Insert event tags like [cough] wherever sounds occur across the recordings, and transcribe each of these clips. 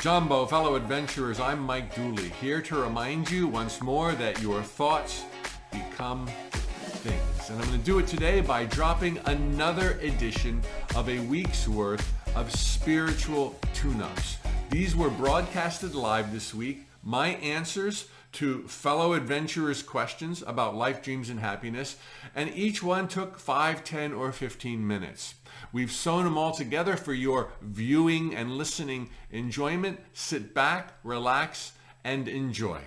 Jumbo, fellow adventurers, I'm Mike Dooley, here to remind you once more that your thoughts become things. And I'm going to do it today by dropping another edition of a week's worth of spiritual tune ups. These were broadcasted live this week. My answers to fellow adventurers' questions about life, dreams, and happiness, and each one took 5, 10, or 15 minutes. We've sewn them all together for your viewing and listening enjoyment. Sit back, relax, and enjoy.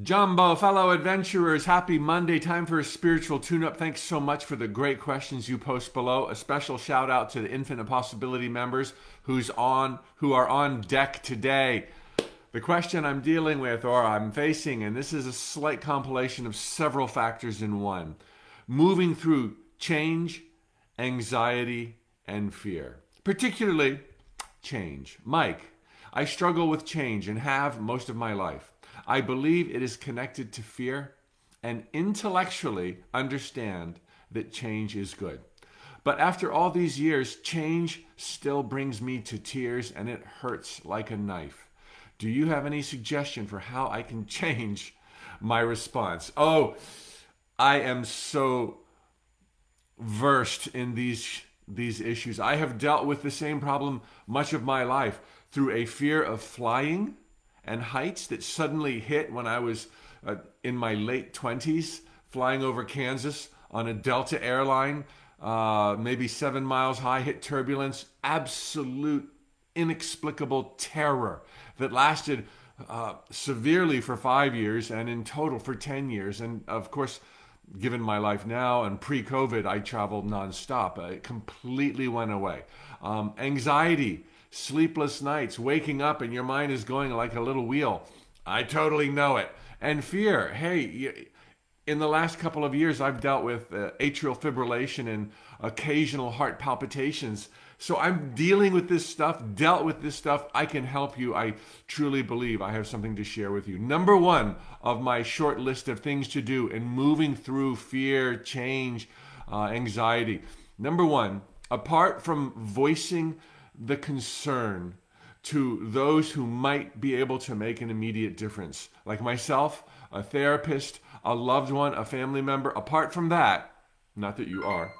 Jumbo, fellow adventurers, happy Monday. Time for a spiritual tune up. Thanks so much for the great questions you post below. A special shout out to the Infinite Possibility members who's on who are on deck today. The question I'm dealing with or I'm facing, and this is a slight compilation of several factors in one moving through change, anxiety, and fear, particularly change. Mike, I struggle with change and have most of my life. I believe it is connected to fear and intellectually understand that change is good. But after all these years, change still brings me to tears and it hurts like a knife. Do you have any suggestion for how I can [laughs] change my response? Oh, I am so versed in these these issues. I have dealt with the same problem much of my life through a fear of flying and heights that suddenly hit when I was uh, in my late 20s flying over Kansas on a Delta airline, uh, maybe seven miles high, hit turbulence, absolute inexplicable terror that lasted uh, severely for five years and in total for 10 years. And of course, given my life now and pre COVID, I traveled nonstop. It completely went away. Um, anxiety, sleepless nights, waking up and your mind is going like a little wheel. I totally know it. And fear. Hey, in the last couple of years, I've dealt with uh, atrial fibrillation and occasional heart palpitations. So I'm dealing with this stuff, dealt with this stuff. I can help you. I truly believe I have something to share with you. Number one of my short list of things to do in moving through fear, change, uh, anxiety. Number one, apart from voicing the concern to those who might be able to make an immediate difference, like myself, a therapist, a loved one, a family member. Apart from that, not that you are,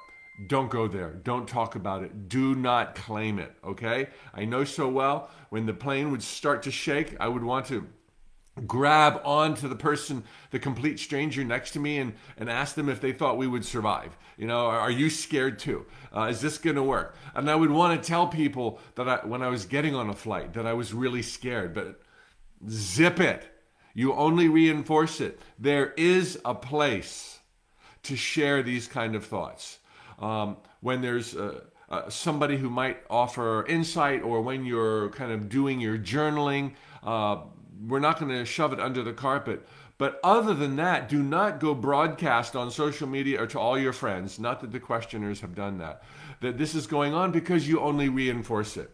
don't go there. Don't talk about it. Do not claim it, okay? I know so well when the plane would start to shake, I would want to grab onto the person, the complete stranger next to me, and, and ask them if they thought we would survive. You know, are you scared too? Uh, is this going to work? And I would want to tell people that I, when I was getting on a flight that I was really scared, but zip it. You only reinforce it. There is a place to share these kind of thoughts. Um, when there's uh, uh, somebody who might offer insight, or when you're kind of doing your journaling, uh, we're not going to shove it under the carpet. But other than that, do not go broadcast on social media or to all your friends, not that the questioners have done that, that this is going on because you only reinforce it.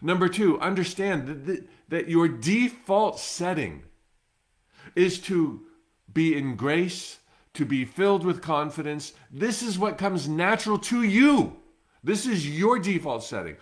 Number two, understand that, that, that your default setting is to be in grace, to be filled with confidence. This is what comes natural to you. This is your default setting.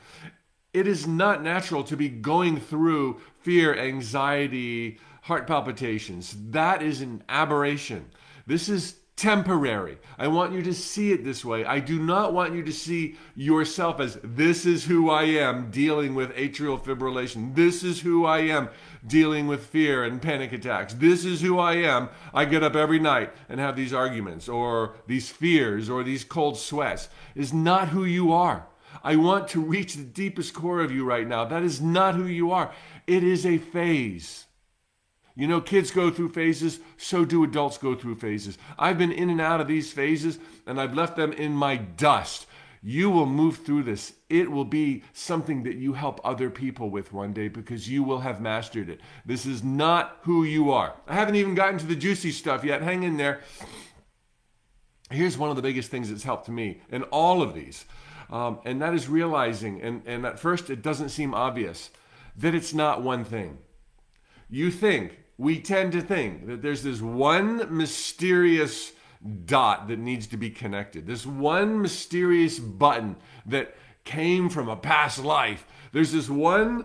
It is not natural to be going through fear, anxiety, heart palpitations. That is an aberration. This is temporary. I want you to see it this way. I do not want you to see yourself as this is who I am dealing with atrial fibrillation. This is who I am dealing with fear and panic attacks. This is who I am. I get up every night and have these arguments or these fears or these cold sweats. Is not who you are. I want to reach the deepest core of you right now. That is not who you are. It is a phase. You know, kids go through phases, so do adults go through phases. I've been in and out of these phases, and I've left them in my dust. You will move through this. It will be something that you help other people with one day because you will have mastered it. This is not who you are. I haven't even gotten to the juicy stuff yet. Hang in there. Here's one of the biggest things that's helped me in all of these, um, and that is realizing, and, and at first it doesn't seem obvious, that it's not one thing. You think we tend to think that there's this one mysterious dot that needs to be connected, this one mysterious button that came from a past life. There's this one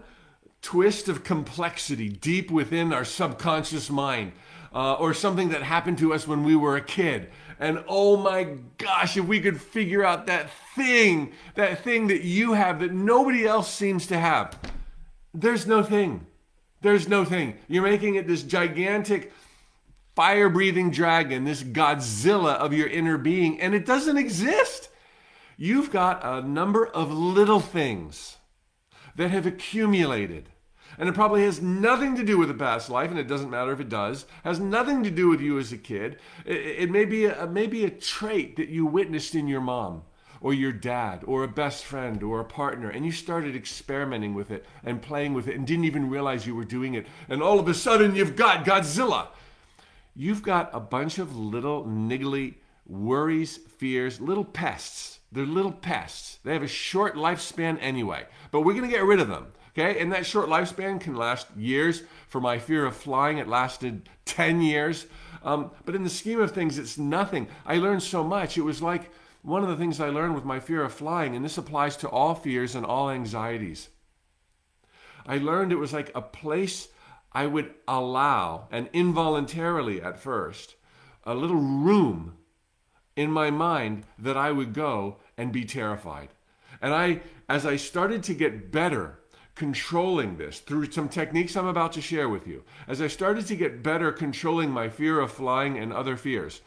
twist of complexity deep within our subconscious mind, uh, or something that happened to us when we were a kid. And oh my gosh, if we could figure out that thing, that thing that you have that nobody else seems to have, there's no thing. There's no thing. You're making it this gigantic fire breathing dragon, this Godzilla of your inner being, and it doesn't exist. You've got a number of little things that have accumulated. And it probably has nothing to do with a past life, and it doesn't matter if it does. Has nothing to do with you as a kid. It, it may be a, maybe a trait that you witnessed in your mom or your dad or a best friend or a partner and you started experimenting with it and playing with it and didn't even realize you were doing it and all of a sudden you've got Godzilla. You've got a bunch of little niggly worries, fears, little pests. They're little pests. They have a short lifespan anyway, but we're going to get rid of them. Okay, and that short lifespan can last years. For my fear of flying, it lasted 10 years. Um, but in the scheme of things, it's nothing. I learned so much. It was like one of the things I learned with my fear of flying, and this applies to all fears and all anxieties. I learned it was like a place I would allow, and involuntarily at first, a little room in my mind that I would go and be terrified. And I, as I started to get better controlling this through some techniques I'm about to share with you, as I started to get better controlling my fear of flying and other fears,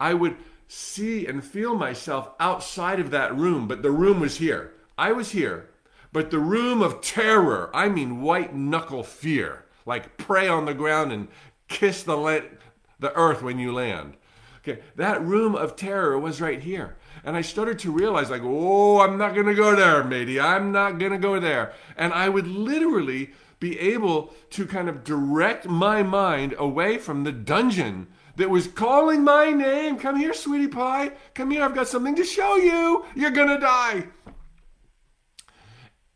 I would see and feel myself outside of that room, but the room was here. I was here, but the room of terror, I mean white knuckle fear, like pray on the ground and kiss the, la- the earth when you land. Okay, that room of terror was right here. And I started to realize, like, oh, I'm not going to go there, matey. I'm not going to go there. And I would literally be able to kind of direct my mind away from the dungeon that was calling my name. Come here, sweetie pie. Come here. I've got something to show you. You're going to die.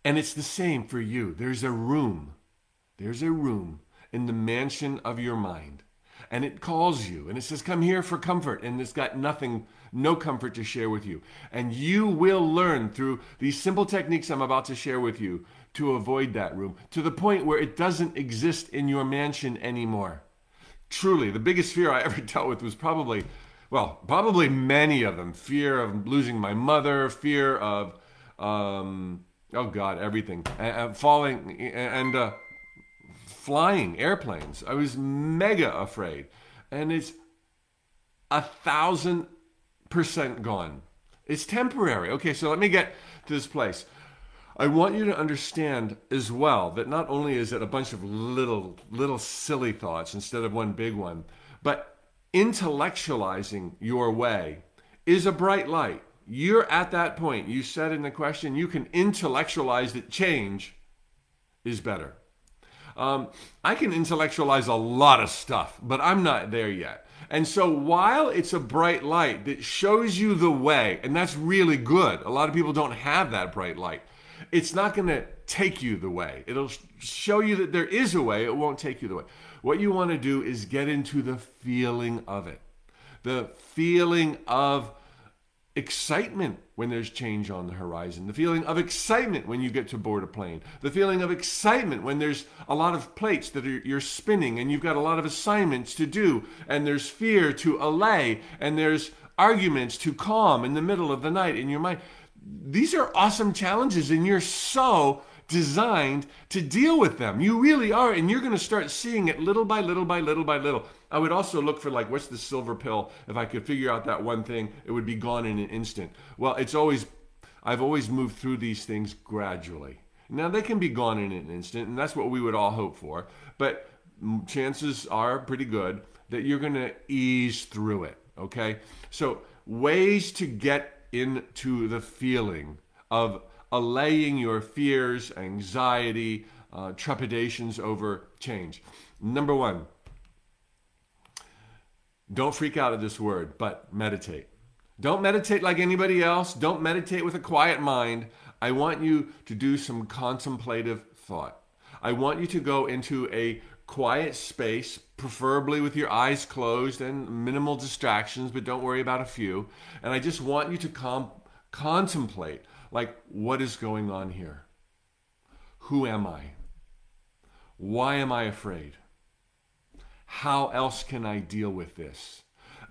And it's the same for you. There's a room. There's a room in the mansion of your mind. And it calls you and it says, Come here for comfort. And it's got nothing, no comfort to share with you. And you will learn through these simple techniques I'm about to share with you to avoid that room to the point where it doesn't exist in your mansion anymore truly, the biggest fear I [laughs] ever dealt with was probably, well, probably many of them. Fear of losing my mother, fear of, um, oh God, everything. And, falling and uh, flying airplanes. I was mega afraid. And it's a thousand percent gone. It's temporary. Okay, so let me get to this place. I want you to understand as well that not only is it a bunch of little, little silly thoughts instead of one big one, but intellectualizing your way is a bright light. You're at that point. You said in the question, you can intellectualize that change is better. Um, I can intellectualize a lot of stuff, but I'm not there yet. And so while it's a bright light that shows you the way, and that's really good, a lot of people don't have that bright light it's not going to take you the way. It'll show you that there is a way, it won't take you the way. What you want to do is get into the feeling of it. The feeling of excitement when there's change on the horizon, the feeling of excitement when you get to board a plane, the feeling of excitement when there's a lot of plates that are, you're spinning and you've got a lot of assignments to do, and there's fear to allay, and there's arguments to calm in the middle of the night in your mind these are awesome challenges and you're so designed to deal with them. You really are. And you're going to start seeing it little by little by little by little. I would also look for like, what's the silver pill? If I could figure out that one thing, it would be gone in an instant. Well, it's always, I've always moved through these things gradually. Now they can be gone in an instant, and that's what we would all hope for. But chances are pretty good that you're going to ease through it. Okay. So ways to get into the feeling of allaying your fears, anxiety, uh, trepidations over change. Number one, don't freak out at this word, but meditate. Don't meditate like anybody else. Don't meditate with a quiet mind. I want you to do some contemplative thought. I want you to go into a quiet space, preferably with your eyes closed and minimal distractions, but don't worry about a few. And I just want you to com- contemplate like what is going on here? Who am I? Why am I afraid? How else can I deal with this?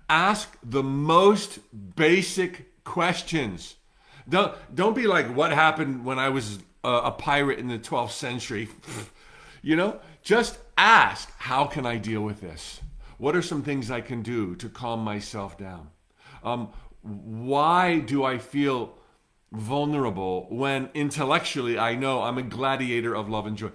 Ask the most basic questions. Don't, don't be like, what happened when I was a, a pirate in the 12th century? [laughs] you know, just ask, how can I deal with this? What are some things I can do to calm myself down? Um, why do I feel vulnerable when intellectually I know I'm a gladiator of love and joy?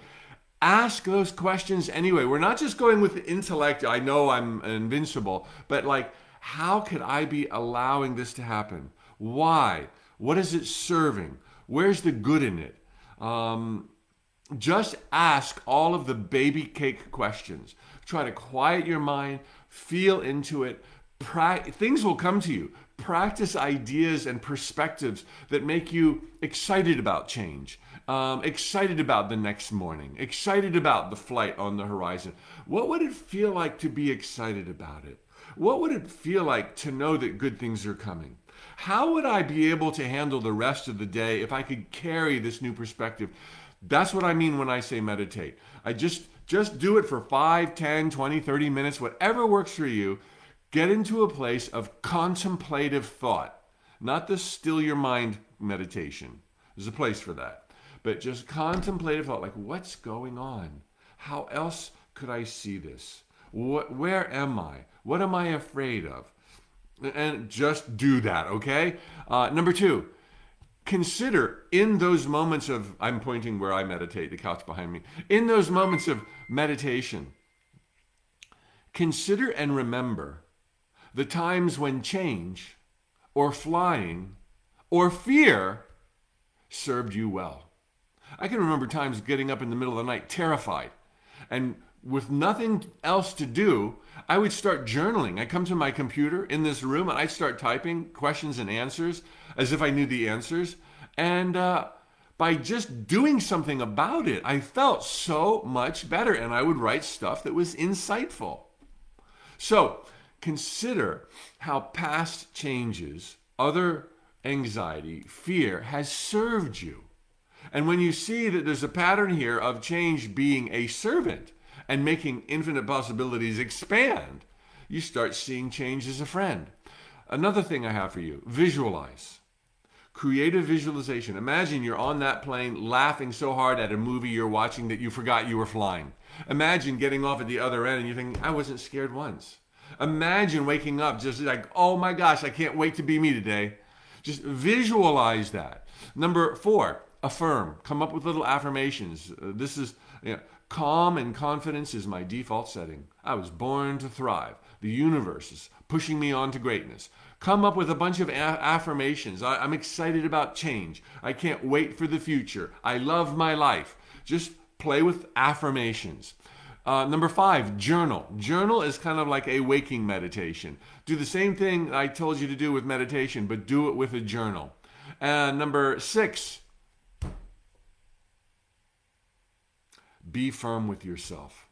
Ask those questions anyway. We're not just going with the intellect, I know I'm invincible, but like, how could I be allowing this to happen? Why? What is it serving? Where's the good in it? Um, just ask all of the baby cake questions. Try to quiet your mind, feel into it. Pra- things will come to you. Practice ideas and perspectives that make you excited about change, um, excited about the next morning, excited about the flight on the horizon. What would it feel like to be excited about it? What would it feel like to know that good things are coming? How would I be able to handle the rest of the day if I could carry this new perspective? That's what I mean when I say meditate. I just just do it for 5, 10, 20, 30 minutes, whatever works for you. Get into a place of contemplative thought, not the still your mind meditation. There's a place for that. But just contemplative thought like what's going on? How else could I see this? What, where am I? What am I afraid of? And just do that, okay? Uh, number two, consider in those moments of, I'm pointing where I meditate, the couch behind me, in those moments of meditation, consider and remember the times when change or flying or fear served you well. I can remember times getting up in the middle of the night terrified and with nothing else to do, I would start journaling. I come to my computer in this room and I start typing questions and answers as if I knew the answers. And uh, by just doing something about it, I felt so much better. And I would write stuff that was insightful. So consider how past changes, other anxiety, fear has served you. And when you see that there's a pattern here of change being a servant, and making infinite possibilities expand, you start seeing change as a friend. Another thing I have for you visualize. Creative visualization. Imagine you're on that plane laughing so hard at a movie you're watching that you forgot you were flying. Imagine getting off at the other end and you think, I wasn't scared once. Imagine waking up just like, oh my gosh, I can't wait to be me today. Just visualize that. Number four, affirm. Come up with little affirmations. Uh, this is you know, Calm and confidence is my default setting. I was born to thrive. The universe is pushing me on to greatness. Come up with a bunch of a- affirmations. I- I'm excited about change. I can't wait for the future. I love my life. Just play with affirmations. Uh, number five, journal. Journal is kind of like a waking meditation. Do the same thing I told you to do with meditation, but do it with a journal. And number six, Be firm with yourself.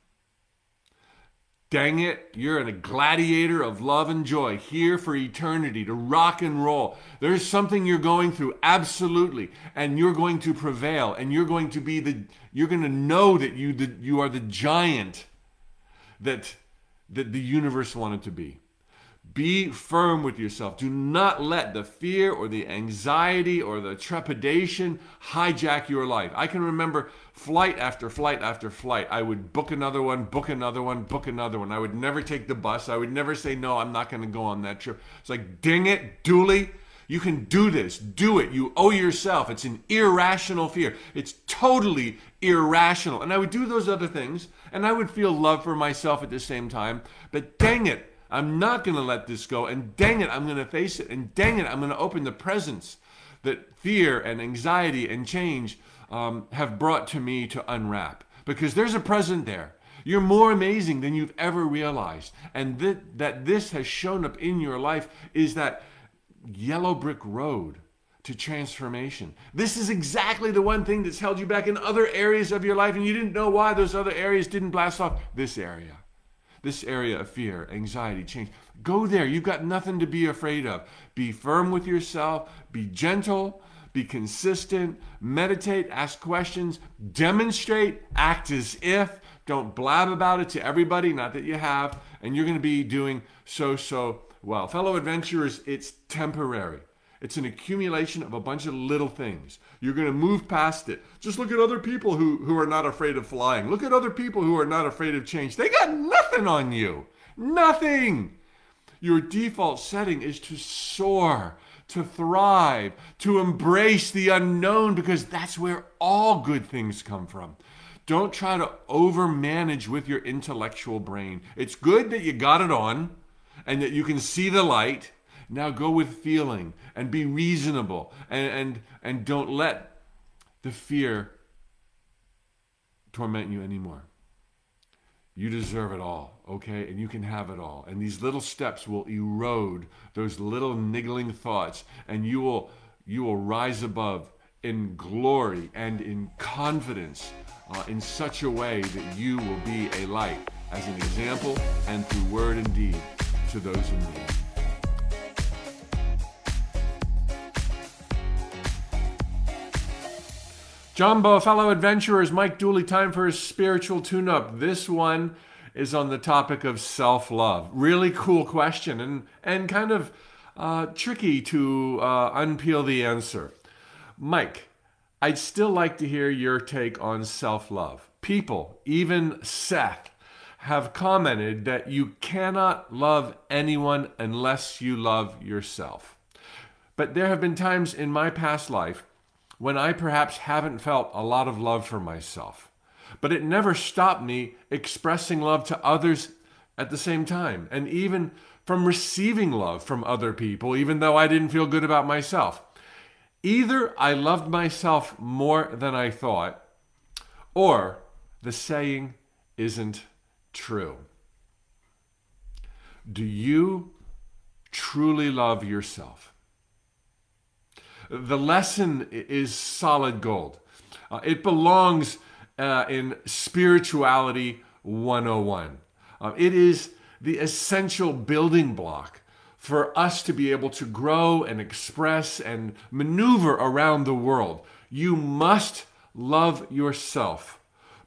Dang it, you're a gladiator of love and joy, here for eternity, to rock and roll. There's something you're going through, absolutely, and you're going to prevail, and you're going to be the, you're going to know that you, the, you are the giant that, that the universe wanted to be. Be firm with yourself. Do not let the fear or the anxiety or the trepidation hijack your life. I can remember flight after flight after flight. I would book another one, book another one, book another one. I would never take the bus. I would never say, no, I'm not going to go on that trip. It's like, ding it, Dooley. You can do this. Do it. You owe yourself. It's an irrational fear. It's totally irrational. And I would do those other things and I would feel love for myself at the same time. But dang it, I'm not going to let this go. And dang it, I'm going to face it. And dang it, I'm going to open the presents that fear and anxiety and change um, have brought to me to unwrap. Because there's a present there. You're more amazing than you've ever realized. And th- that this has shown up in your life is that yellow brick road to transformation. This is exactly the one thing that's held you back in other areas of your life, and you didn't know why those other areas didn't blast off. This area this area of fear, anxiety, change. Go there. You've got nothing to be afraid of. Be firm with yourself, be gentle, be consistent, meditate, ask questions, demonstrate, act as if. Don't blab about it to everybody, not that you have, and you're going to be doing so, so well. Fellow adventurers, it's temporary. It's an accumulation of a bunch of little things. You're going to move past it. Just look at other people who, who are not afraid of flying. Look at other people who are not afraid of change. They got nothing on you. Nothing. Your default setting is to soar, to thrive, to embrace the unknown because that's where all good things come from. Don't try to overmanage with your intellectual brain. It's good that you got it on and that you can see the light now go with feeling and be reasonable and, and, and don't let the fear torment you anymore. You deserve it all, okay? And you can have it all. And these little steps will erode those little niggling thoughts, and you will you will rise above in glory and in confidence uh, in such a way that you will be a light as an example and through word and deed to those in need. Jumbo, fellow adventurers, Mike Dooley, time for his spiritual tune up. This one is on the topic of self love. Really cool question and, and kind of uh, tricky to uh, unpeel the answer. Mike, I'd still like to hear your take on self love. People, even Seth, have commented that you cannot love anyone unless you love yourself. But there have been times in my past life when I perhaps haven't felt a lot of love for myself. But it never stopped me expressing love to others at the same time, and even from receiving love from other people, even though I didn't feel good about myself. Either I loved myself more than I thought, or the saying isn't true. Do you truly love yourself? The lesson is solid gold. Uh, it belongs uh, in Spirituality 101. Uh, it is the essential building block for us to be able to grow and express and maneuver around the world. You must love yourself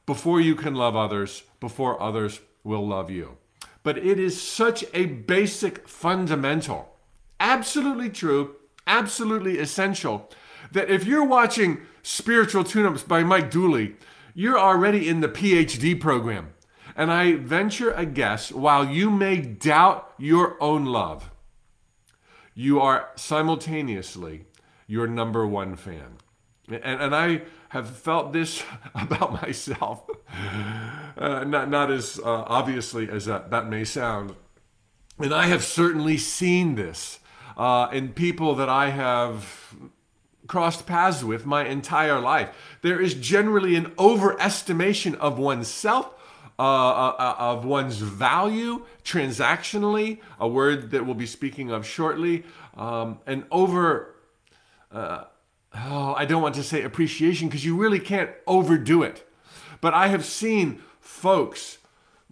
before you can love others, before others will love you. But it is such a basic fundamental, absolutely true absolutely essential that if you're watching Spiritual Tune Ups by Mike Dooley, you're already in the PhD program. And I venture a guess while you may doubt your own love, you are simultaneously your number one fan. And, and I have felt this [laughs] about myself, [laughs] uh, not, not as uh, obviously as that, that may sound. And I have certainly seen this uh, and people that I have crossed paths with my entire life. There is generally an overestimation of oneself. Uh, uh, uh, of one's value transactionally, a word that we'll be speaking of shortly, um, and over, uh, oh, I don't want to say appreciation because you really can't overdo it. But I have seen folks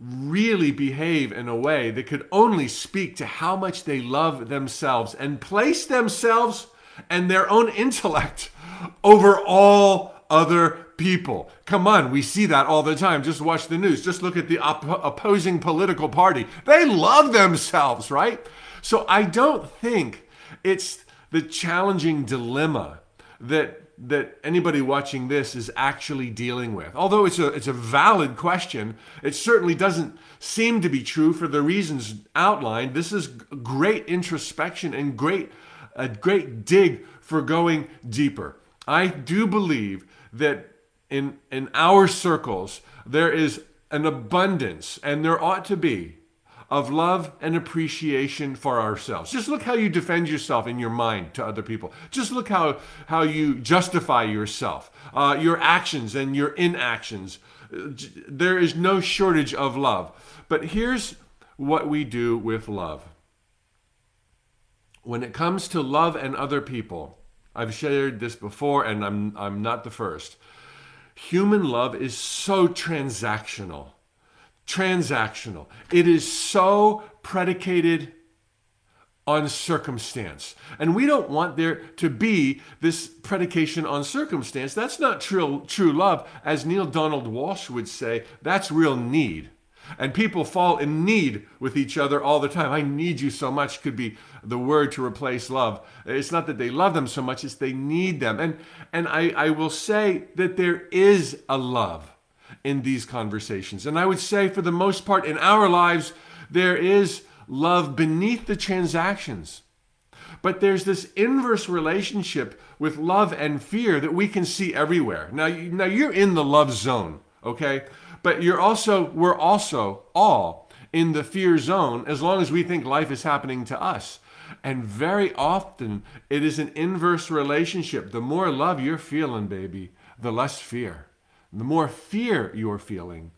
really behave in a way that could only speak to how much they love themselves and place themselves and their own intellect [laughs] over all other people. Come on, we see that all the time. Just watch the news. Just look at the op- opposing political party. They love themselves, right? So I don't think it's the challenging dilemma that that anybody watching this is actually dealing with. Although it's a, it's a valid question, it certainly doesn't seem to be true for the reasons outlined. This is great introspection and great, a great dig for going deeper. I do believe that in, in our circles, there is an abundance, and there ought to be, of love and appreciation for ourselves. Just look how you defend yourself in your mind to other people. Just look how, how you justify yourself, uh, your actions and your inactions. There is no shortage of love. But here's what we do with love. When it comes to love and other people, I've shared this before and I'm, I'm not the first. Human love is so transactional transactional. It is so predicated on circumstance. And we don't want there to be this predication on circumstance. That's not true, true love. As Neale Donald Walsch would say, that's real need. And people fall in need with each other all the time. I need you so much could be the word to replace love. It's not that they love them so much, it's they need them. And, and I, I will say that there is a love in these conversations. And I would say, for the most part, in our lives, there is love beneath the transactions. But there's this inverse relationship with love and fear that we can see everywhere. Now, now you're in the love zone, okay? But you're also, we're also all in the fear zone as long as we think life is happening to us. And very often it is an inverse relationship. The more love you're feeling, baby, the less fear. The more fear you're feeling,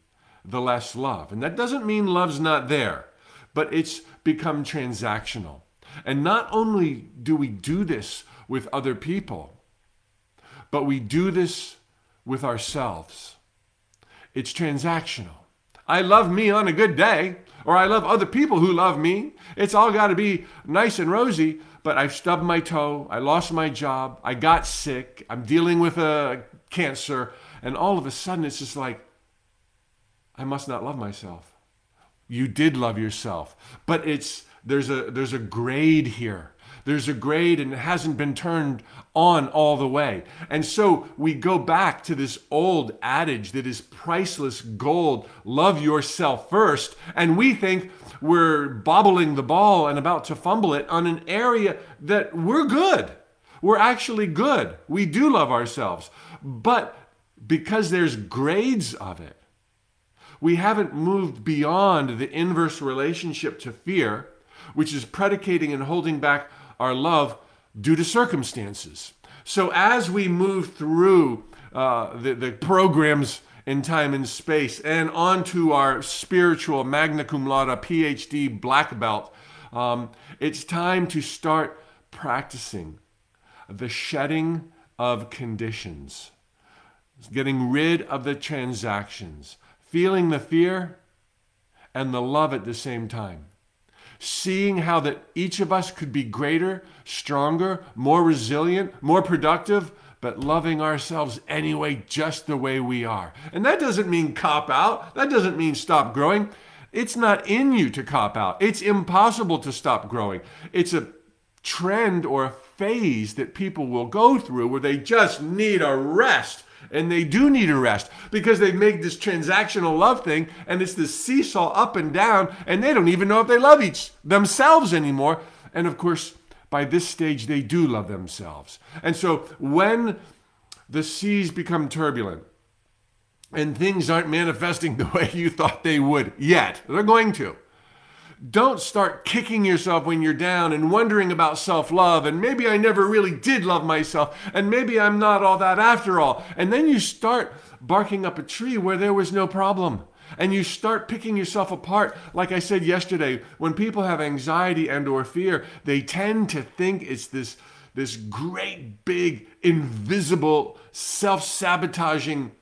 the less love. And that doesn't mean love's not there but it's become transactional. And not only do we do this with other people, but we do this with ourselves. It's transactional. I love me on a good day, or I love other people who love me. It's all got to be nice and rosy, but I've stubbed my toe, I lost my job, I got sick, I'm dealing with a cancer, and all of a sudden it's just like, I must not love myself you did love yourself. But it's there's a there's a grade here. There's a grade and it hasn't been turned on all the way. And so we go back to this old adage that is priceless gold love yourself first. And we think we're bobbling the ball and about to fumble it on an area that we're good. We're actually good. We do love ourselves. But because there's grades of it, we haven't moved beyond the inverse relationship to fear, which is predicating and holding back our love due to circumstances. So as we move through uh, the, the programs in time and space and onto our spiritual magna cum laude PhD black belt, um, it's time to start practicing the shedding of conditions, getting rid of the transactions, feeling the fear and the love at the same time. Seeing how that each of us could be greater, stronger, more resilient, more productive, but loving ourselves anyway, just the way we are. And that doesn't mean cop out. That doesn't mean stop growing. It's not in you to cop out. It's impossible to stop growing. It's a trend or a phase that people will go through where they just need a rest and they do need a rest because they make this transactional love thing and it's this seesaw up and down and they don't even know if they love each themselves anymore. And of course, by this stage, they do love themselves. And so when the seas become turbulent and things aren't manifesting [laughs] the way you thought they would yet, they're going to. Don't start kicking yourself when you're down and wondering about self love. And maybe I never really did love myself. And maybe I'm not all that after all. And then you start barking up a tree where there was no problem. And you start picking yourself apart. Like I said yesterday, when people have anxiety and or fear, they tend to think it's this, this great, big, invisible, self-sabotaging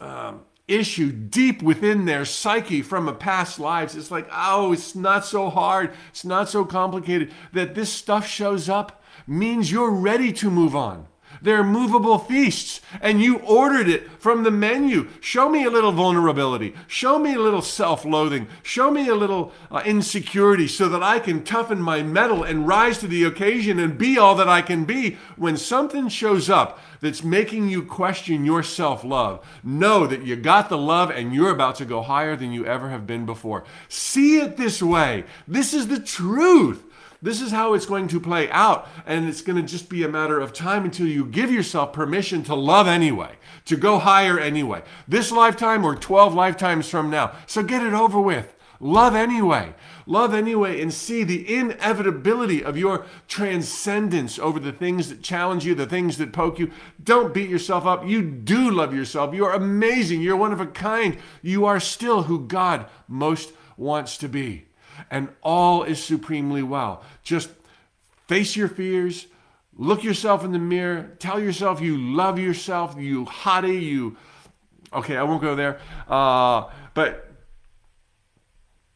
um, issue deep within their psyche from a past lives. It's like, oh, it's not so hard, it's not so complicated. That this stuff shows up means you're ready to move on. They're movable feasts, and you ordered it from the menu. Show me a little vulnerability. Show me a little self loathing. Show me a little uh, insecurity so that I can toughen my mettle and rise to the occasion and be all that I can be. When something shows up that's making you question your self love, know that you got the love and you're about to go higher than you ever have been before. See it this way. This is the truth. This is how it's going to play out. And it's going to just be a matter of time until you give yourself permission to love anyway, to go higher anyway. This lifetime or 12 lifetimes from now. So get it over with. Love anyway. Love anyway and see the inevitability of your transcendence over the things that challenge you, the things that poke you. Don't beat yourself up. You do love yourself. You're amazing. You're one of a kind. You are still who God most wants to be and all is supremely well. Just face your fears, look yourself in the mirror, tell yourself you love yourself, you hottie, you. Okay, I won't go there. Uh, but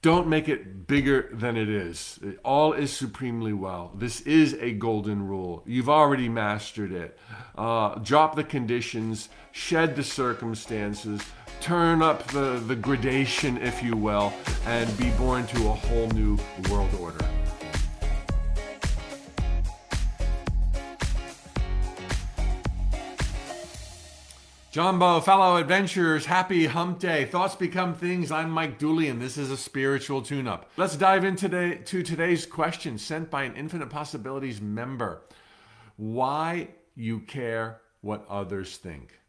Don't make it bigger than it is. All is supremely well. This is a golden rule. You've already mastered it. Uh, drop the conditions, shed the circumstances, turn up the, the gradation, if you will, and be born to a whole new world order. Jumbo, fellow adventurers, happy hump day. Thoughts become things. I'm Mike Dooley, and this is a spiritual tune up. Let's dive into today, to today's question sent by an Infinite Possibilities member. Why you care what others think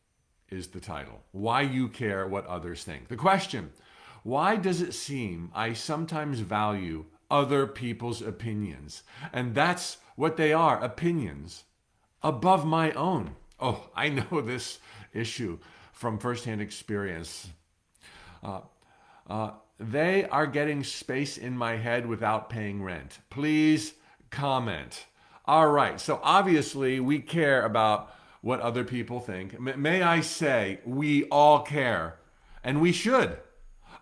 is the title. Why you care what others think. The question Why does it seem I sometimes value other people's opinions? And that's what they are opinions above my own. Oh, I know [laughs] this issue from firsthand experience. Uh, uh, they are getting space in my head without paying rent. Please comment. All right, so obviously we care about what other people think. May I say, we all care, and we should,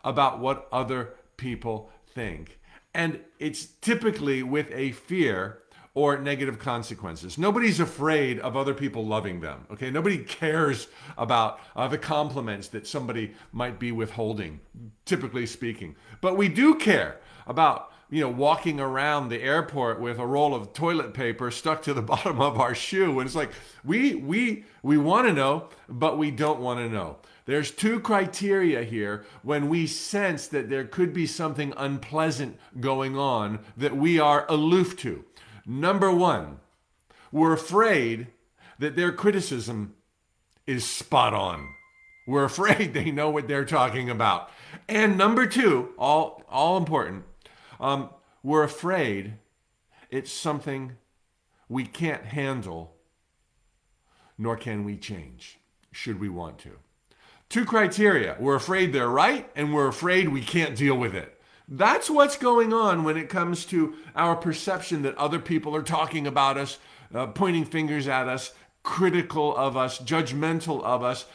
about what other people think. And it's typically with a fear or negative consequences. Nobody's afraid of other people loving them. Okay, nobody cares about uh, the compliments that somebody might be withholding, typically speaking. But we do care about you know walking around the airport with a roll of toilet paper stuck to the [laughs] bottom of our shoe and it's like we we we want to know but we don't want to know there's two criteria here when we sense that there could be something unpleasant going on that we are aloof to Number one, we're afraid that their criticism is spot on. We're [laughs] afraid they know what they're talking about. And number two, all, all important, um, we're afraid it's something we can't handle, nor can we change, should we want to. Two criteria we're afraid they're right, and we're afraid we can't deal with it. That's what's going on when it comes to our perception that other people are talking about us, uh, pointing fingers at us, critical of us, judgmental of us.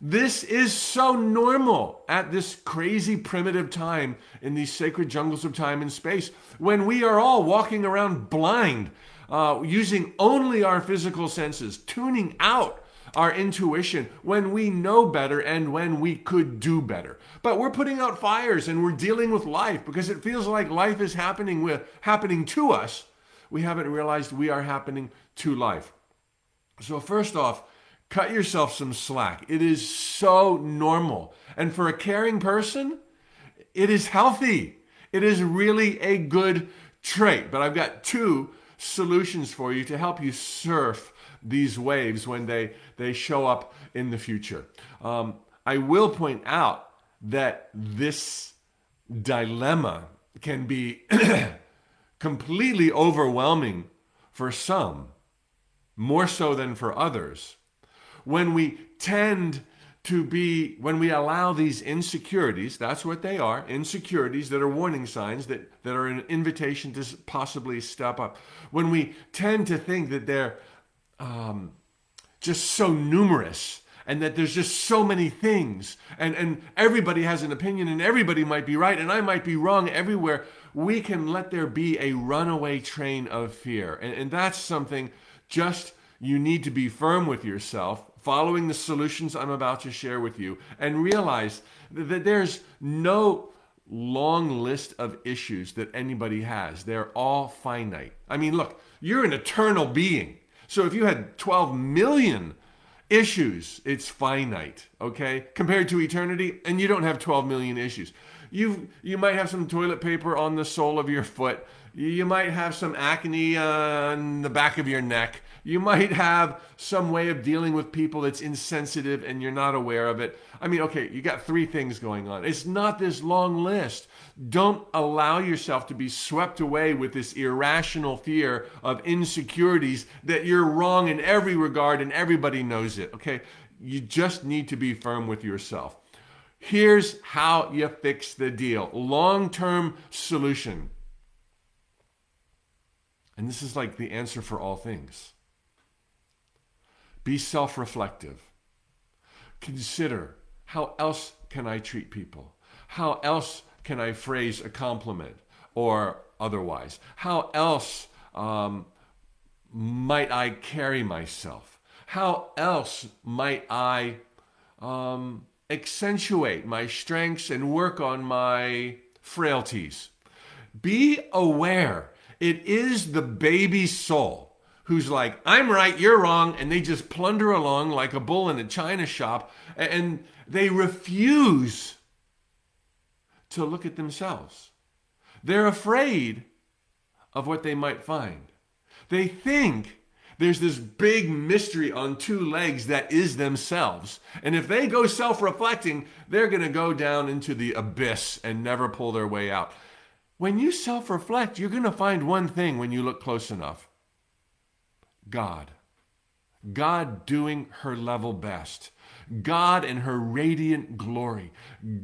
This is so normal at this crazy primitive time in these sacred jungles of time and space when we are all walking around blind, uh, using only our physical senses, tuning out our intuition when we know better and when we could do better. But we're putting out fires and we're dealing with life because it feels like life is happening with happening to us. We haven't realized we are happening to life. So first off, cut yourself some slack. It is so normal. And for a caring person, it is healthy. It is really a good trait. But I've got two solutions for you to help you surf these waves when they, they show up in the future. Um, I will point out that this dilemma can be [clears throat] completely overwhelming for some, more so than for others. When we tend to be, when we allow these insecurities, that's what they are insecurities that are warning signs, that, that are an invitation to possibly step up. When we tend to think that they're um, just so numerous and that there's just so many things and, and everybody has an opinion and everybody might be right and I might be wrong everywhere, we can let there be a runaway train of fear. And, and that's something just you need to be firm with yourself, following the solutions I'm about to share with you, and realize that there's no long list of issues that anybody has. They're all finite. I mean, look, you're an eternal being. So if you had 12 million issues, it's finite, okay? Compared to eternity, and you don't have 12 million issues. You you might have some toilet paper on the sole of your foot. You might have some acne uh, on the back of your neck. You might have some way of dealing with people that's insensitive and you're not aware of it. I mean, okay, you got three things going on. It's not this long list. Don't allow yourself to be swept away with this irrational fear of insecurities that you're wrong in every regard and everybody knows it. Okay? You just need to be firm with yourself. Here's how you fix the deal long term solution. And this is like the answer for all things. Be self reflective. Consider how else can I treat people? How else can I phrase a compliment or otherwise? How else um, might I carry myself? How else might I um, accentuate my strengths and work on my frailties? Be aware. It is the baby soul who's like, I'm right, you're wrong, and they just plunder along like a bull in a china shop, and they refuse to look at themselves. They're afraid of what they might find. They think there's this big mystery on two legs that is themselves. And if they go self reflecting, they're going to go down into the abyss and never pull their way out. When you self reflect, you're going to find one thing when you look close enough God. God doing her level best. God in her radiant glory.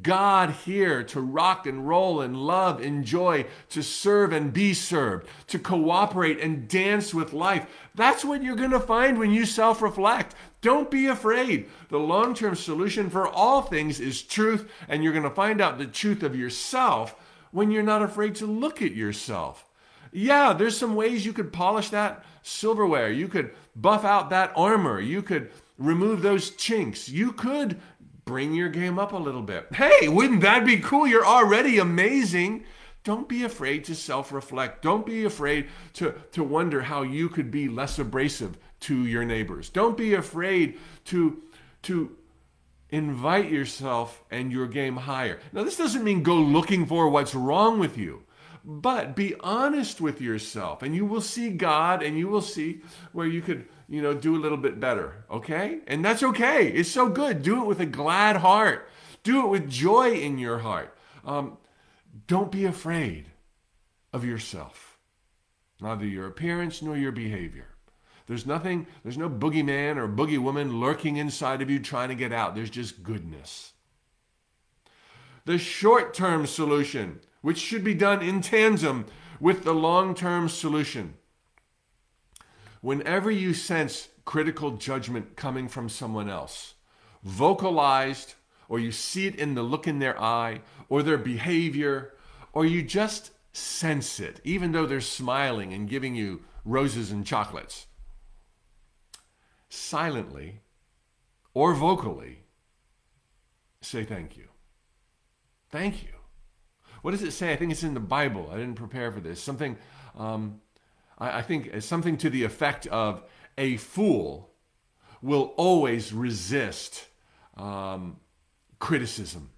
God here to rock and roll and love, enjoy, to serve and be served, to cooperate and dance with life. That's what you're going to find when you self reflect. Don't be afraid. The long term solution for all things is truth, and you're going to find out the truth of yourself when you're not afraid to look at yourself. Yeah, there's some ways you could polish that silverware. You could buff out that armor. You could remove those chinks. You could bring your game up a little bit. Hey, wouldn't that be cool? You're already amazing. Don't be afraid to self reflect. Don't be afraid to, to wonder how you could be less abrasive to your neighbors. Don't be afraid to, to invite yourself and your game higher. Now, this doesn't mean go looking for what's wrong with you, but be honest with yourself and you will see God and you will see where you could you know, do a little bit better, okay? And that's okay. It's so good. Do it with a glad heart. Do it with joy in your heart. Um, don't be afraid of yourself, neither your appearance nor your behavior. There's nothing, there's no boogeyman or boogie woman lurking inside of you trying to get out. There's just goodness. The short term solution, which should be done in tandem with the long term solution, Whenever you sense critical judgment coming from someone else, vocalized, or you see it in the look in their eye, or their behavior, or you just sense it, even though they're smiling and giving you roses and chocolates, silently or vocally, say thank you. Thank you. What does it say? I think it's in the Bible. I didn't prepare for this. Something um, I, I think something to the effect of a fool will always resist um, criticism.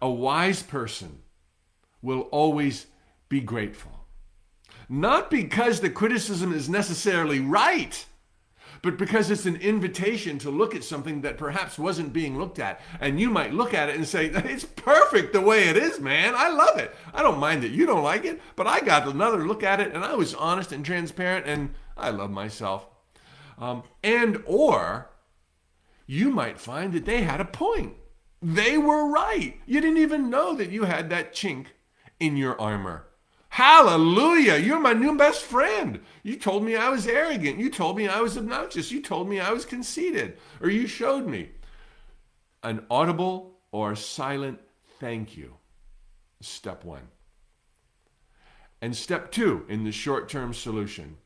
A wise person will always be grateful. Not because the criticism is necessarily right, but because it's an invitation to look at something that perhaps wasn't being looked at. And you might look at it and say, [laughs] It's perfect the way it is, man. I love it. I don't mind that you don't like it, but I got another look at it and I was honest and transparent and I love myself. Um, and or you might find that they had a point. They were right. You didn't even know that you had that chink in your armor. Hallelujah. You're my new best friend. You told me I was arrogant. You told me I was obnoxious. You told me I was conceited. Or you showed me. An audible or silent thank you. Step one. And step two in the short term solution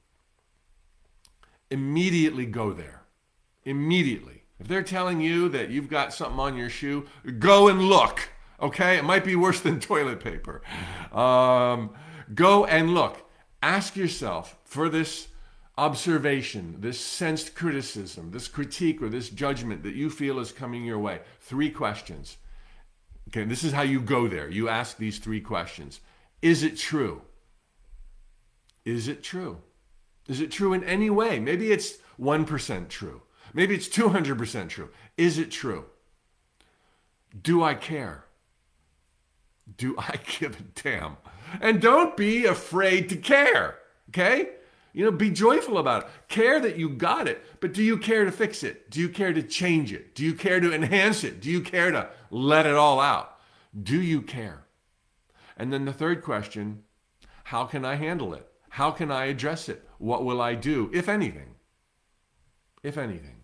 immediately go there. Immediately. If they're telling you that you've got something on your shoe, go and look. Okay? It might be worse than [laughs] toilet paper. Um, Go and look. Ask yourself for this observation, this sensed criticism, this critique, or this judgment that you feel is coming your way. Three questions. Okay, this is how you go there. You ask these three questions Is it true? Is it true? Is it true in any way? Maybe it's 1% true. Maybe it's 200% true. Is it true? Do I care? Do I [laughs] give a damn? And don't be afraid to care. Okay? You know, be joyful about it. Care that you got it, but do you care to fix it? Do you care to change it? Do you care to enhance it? Do you care to let it all out? Do you care? And then the third question how can I handle it? How can I address it? What will I do, if anything? If anything.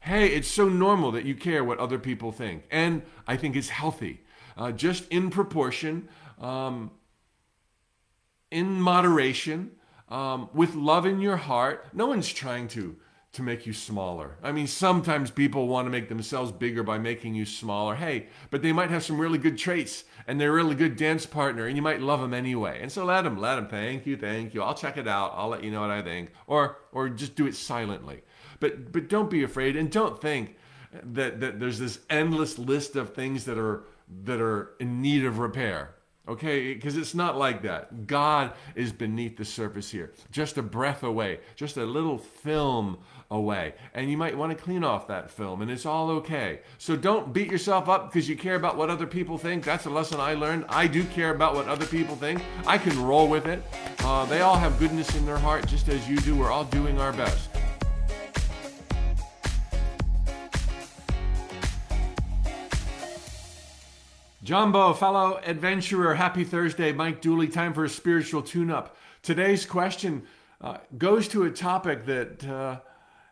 Hey, it's so normal that you care what other people think. And I think it's healthy uh, just in proportion, um, in moderation, um, with love in your heart. No one's trying to to make you smaller. I mean, sometimes people want to make themselves bigger by making you smaller. Hey, but they might have some really good traits and they're a really good dance partner and you might love them anyway. And so let them, let them. Thank you, thank you. I'll check it out. I'll let you know what I think. Or or just do it silently. But but don't be afraid and don't think that that there's this endless list of things that are that are in need of repair. Okay, because it's not like that. God is beneath the surface here, just a breath away, just a little film away. And you might want to clean off that film, and it's all okay. So don't beat yourself up because you care about what other people think. That's a lesson I learned. I do care about what other people think. I can roll with it. Uh, they all have goodness in their heart, just as you do. We're all doing our best. Jambo, fellow adventurer, happy Thursday. Mike Dooley, time for a spiritual tune up. Today's question uh, goes to a topic that uh,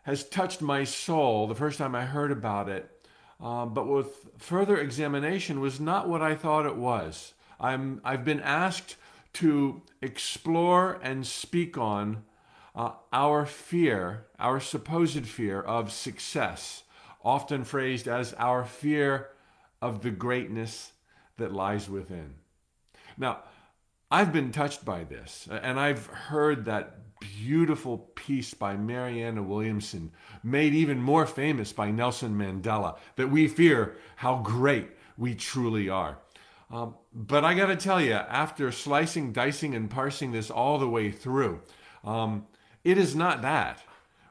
has touched my soul the first time I heard about it, uh, but with further examination was not what I thought it was. I'm, I've been asked to explore and speak on uh, our fear, our supposed fear of success, often phrased as our fear of the greatness that lies within. Now, I've been touched by this, and I've heard that beautiful piece by Marianne Williamson, made even more famous by Nelson Mandela, that we fear how great we truly are. Um, but I got to tell you, after slicing, dicing, and parsing this all the way through, um, it is not that.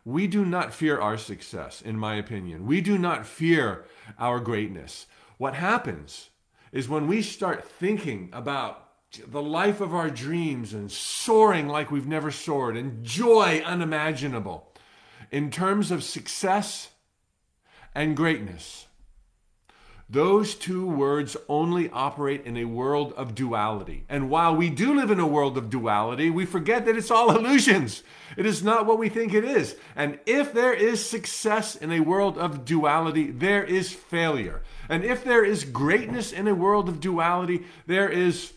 We do not fear our success, in my opinion. We do not fear our greatness. What happens is when we start thinking about the life of our dreams and soaring like we've never soared and joy unimaginable in terms of success and greatness. Those two words only operate in a world of duality. And while we do live in a world of duality, we forget that it's all illusions. It is not what we think it is. And if there is success in a world of duality, there is failure. And if there is greatness in a world of duality, there is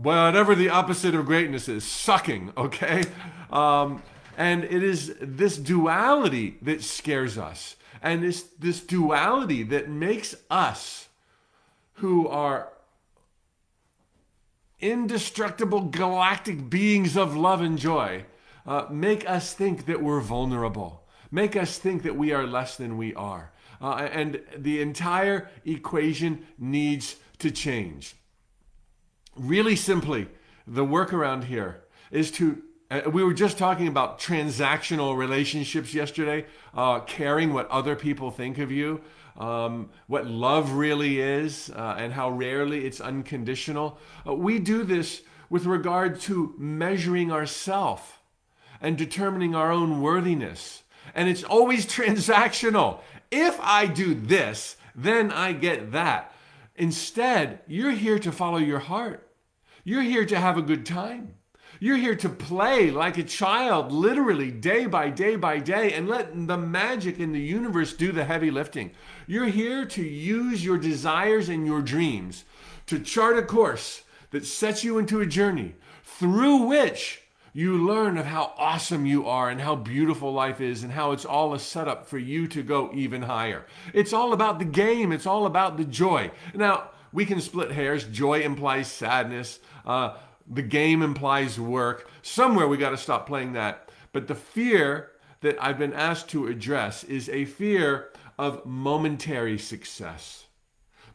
whatever the opposite of greatness is sucking, okay? Um, and it is this duality that scares us. And it's this duality that makes us, who are indestructible galactic beings of love and joy, uh, make us think that we're vulnerable, make us think that we are less than we are. Uh, and the entire equation needs to change. Really simply, the workaround here is to uh, we were just talking about transactional relationships yesterday, uh, caring what other people think of you, um, what love really is, uh, and how rarely it's unconditional. Uh, we do this with regard to measuring ourselves and determining our own worthiness. And it's always [laughs] transactional. If I do this, then I get that. Instead, you're here to follow your heart. You're here to have a good time. You're here to play like a child, literally day by day by day, and let the magic in the universe do the heavy lifting. You're here to use your desires and your dreams to chart a course that sets you into a journey through which you learn of how awesome you are and how beautiful life is and how it's all a setup for you to go even higher. It's all about the game, it's all about the joy. Now, we can split hairs. Joy implies sadness. Uh, the game implies work. Somewhere we got to stop playing that. But the fear that I've been asked to address is a fear of momentary success,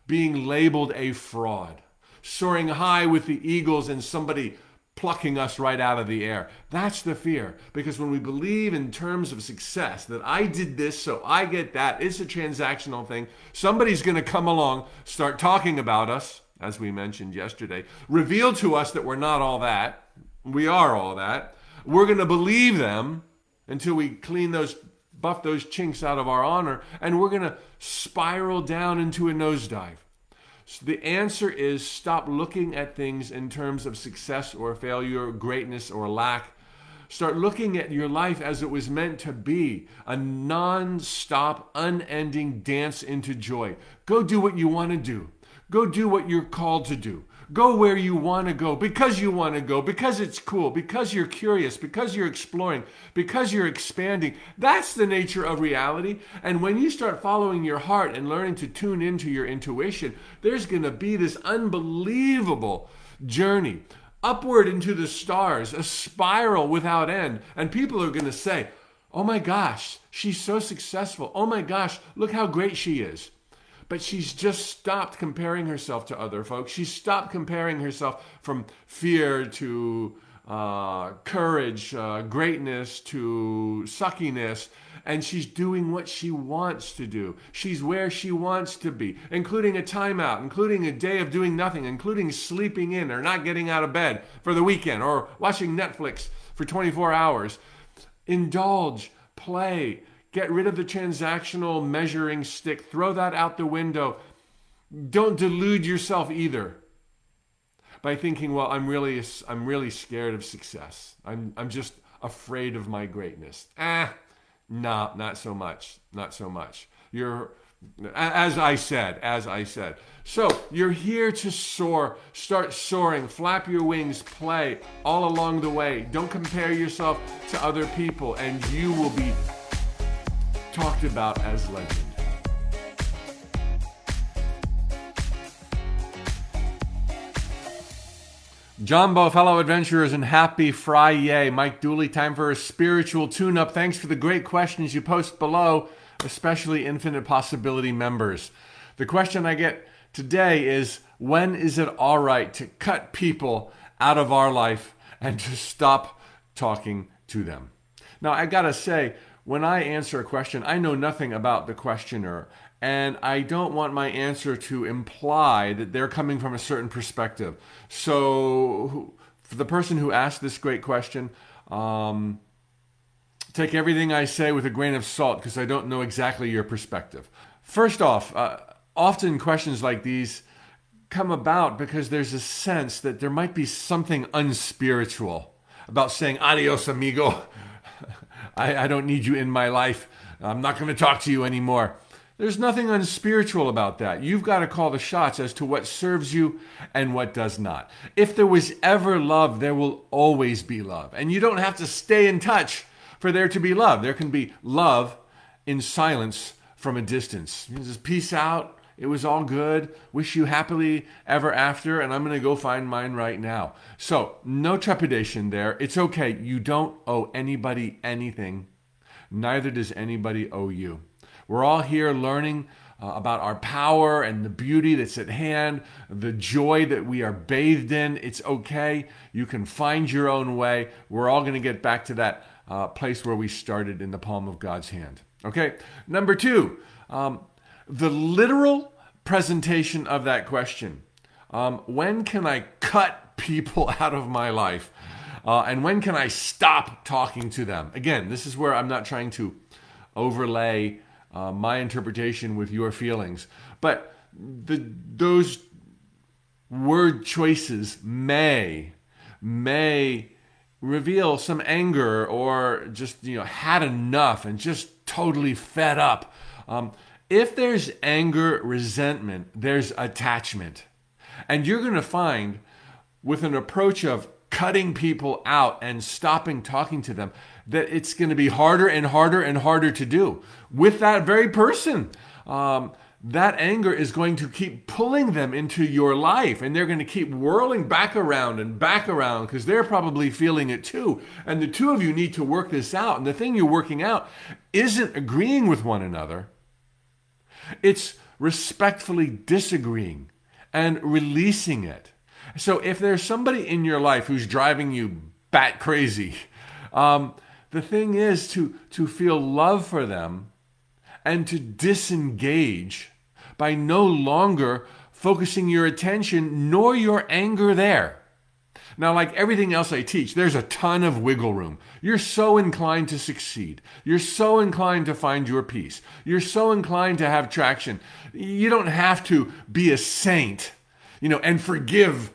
being labeled a fraud, soaring high with the eagles and somebody plucking us right out of the air. That's the fear. Because when we believe in terms of success, that I did this, so I get that, it's a transactional thing. Somebody's going to come along, start talking about us, as we mentioned yesterday, reveal to us that we're not all that. We are all that. We're going to believe them until we clean those, buff those chinks out of our honor, and we're going to spiral down into a nosedive. So the answer is stop looking at things in terms of success or failure, greatness or lack. Start looking at your life as it was meant to be a non stop, unending dance into joy. Go do what you want to do. Go do what you're called to do. Go where you want to go because you want to go, because it's cool, because you're curious, because you're exploring, because you're expanding. That's the nature of reality. And when you start following your heart and learning to tune into your intuition, there's going to be this unbelievable journey upward into the stars, a spiral without end. And people are going to say, Oh my gosh, she's so successful. Oh my gosh, look how great she is. But she's just stopped comparing herself to other folks. She's stopped comparing herself from fear to uh, courage, uh, greatness to suckiness and she's doing what she wants to do. She's where she wants to be, including a timeout, including a day of doing nothing, including sleeping in or not getting out of bed for the weekend or watching Netflix for 24 hours. Indulge, play, get rid of the transactional measuring stick, throw that out the window. Don't delude yourself either by thinking, well, I'm really, I'm really scared of success. I'm, I'm just afraid of my greatness. Ah, no, not so much. Not so much. You're, as I said, as I said. So you're here to soar. Start soaring. Flap your wings. Play all along the way. Don't compare yourself to other people, and you will be talked about as legend. Jambo, fellow adventurers, and happy Friday. Mike Dooley, time for a spiritual tune up. Thanks for the great questions you post below, especially Infinite Possibility members. The question I get today is when is it all right to cut people out of our life and to stop talking to them? Now, I gotta say, when I answer a question, I know nothing about the questioner, and I don't want my answer to imply that they're coming from a certain perspective. So, for the person who asked this great question, um, take everything I say with a grain of salt because I don't know exactly your perspective. First off, uh, often questions like these come about because there's a sense that there might be something unspiritual about saying adios, amigo. I, I don't need you in my life. I'm not going to talk to you anymore. There's nothing unspiritual about that. You've got to call the shots as to what serves you and what does not. If there was ever love, there will always be love. And you don't have to stay in touch for there to be love. There can be love in silence from a distance. You just peace out. It was all good. Wish you happily ever after. And I'm going to go find mine right now. So, no trepidation there. It's okay. You don't owe anybody anything, neither does anybody owe you. We're all here learning uh, about our power and the beauty that's at hand, the joy that we are bathed in. It's okay. You can find your own way. We're all going to get back to that uh, place where we started in the palm of God's hand. Okay. Number two, um, the literal presentation of that question. Um, when can I cut people [laughs] out of my life? Uh, and when can I stop talking to them? Again, this is where I'm not trying to overlay uh, my interpretation with your feelings. But the, those word choices may may reveal some anger or just you know had enough and just totally fed up. Um, if there's anger, resentment, there's attachment, and you're going to find with an approach of cutting people out and stopping talking to them that it's going to be harder and harder and harder to do with that very person. Um, that anger is going to keep pulling them into your life and they're going to keep whirling back around and back around because they're probably feeling it too. And the two of you need to work this out. And the thing you're working out isn't agreeing with one another, it's respectfully disagreeing and releasing it. So if there's somebody in your life who's driving you bat crazy, um, the thing is to, to feel love for them and to disengage by no longer focusing your attention nor your anger there. Now, like everything else I teach, there's a ton of wiggle room. You're so inclined to succeed. You're so inclined to find your peace. You're so inclined to have traction. You don't have to be a saint, you know, and forgive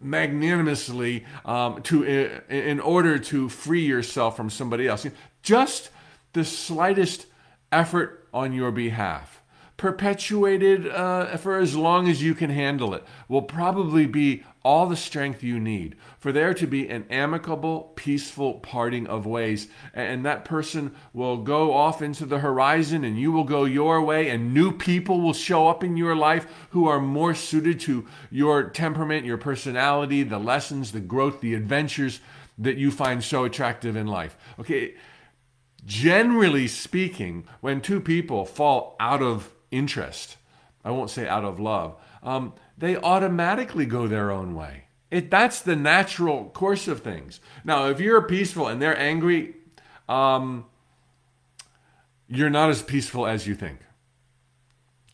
magnanimously um, to in order to free yourself from somebody else. Just the slightest effort on your behalf, perpetuated uh, for as long as you can handle it, will probably be all the strength you need for there to be an amicable, peaceful parting of ways. And that person will go off into the horizon and you will go your way, and new people will show up in your life who are more suited to your temperament, your personality, the lessons, the growth, the adventures that you find so attractive in life. Okay. Generally speaking, when two people fall out of interest, I won't say out of love, um, they automatically go their own way. It, that's the natural course of things. Now, if you're peaceful and they're angry, um, you're not as peaceful as you think.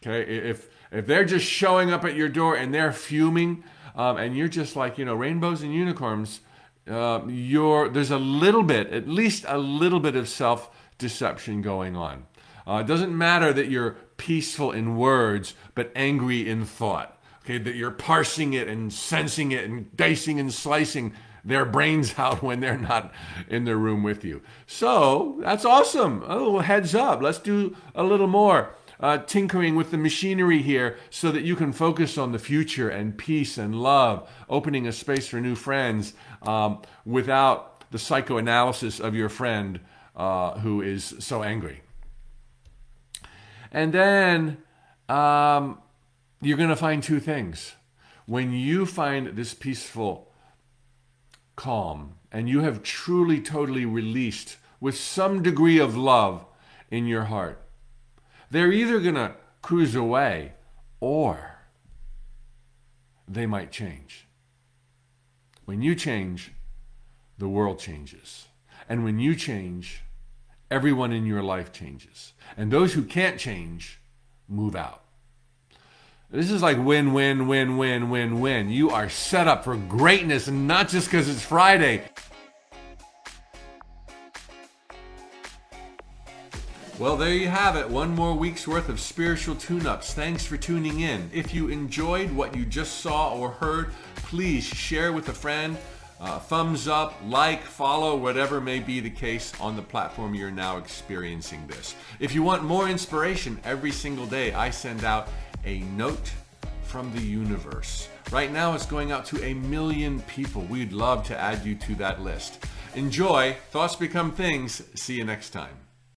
Okay, if if they're just showing up at your door and they're fuming, um, and you're just like you know rainbows and unicorns, uh, you're there's a little bit, at least a little bit of self deception going on. Uh, it doesn't matter that you're peaceful in words but angry in thought okay, that you're parsing it and sensing it and dicing and slicing their brains [laughs] out when they're not in the room with you. So that's awesome. A little heads up. Let's do a little more uh, tinkering with the machinery here so that you can focus on the future and peace and love, opening a space for new friends um, without the psychoanalysis of your friend uh, who is so angry. And then um, you're going to find two things. When you find this peaceful calm and you have truly, totally released with some degree of love in your heart, they're either going to cruise away or they might change. When you change, the world changes. And when you change, everyone in your life changes. And those who can't change move out. This is like win, win, win, win, win, win. You are set up for greatness, and not just because it's Friday. Well, there you have it. One more week's worth of spiritual tune ups. Thanks for tuning in. If you enjoyed what you just saw or heard, please share with a friend. Uh, thumbs up, like, follow, whatever may be the case on the platform you're now experiencing this. If you want more inspiration every single day, I send out a note from the universe. Right now, it's going out to a million people. We'd love to add you to that list. Enjoy. Thoughts become things. See you next time.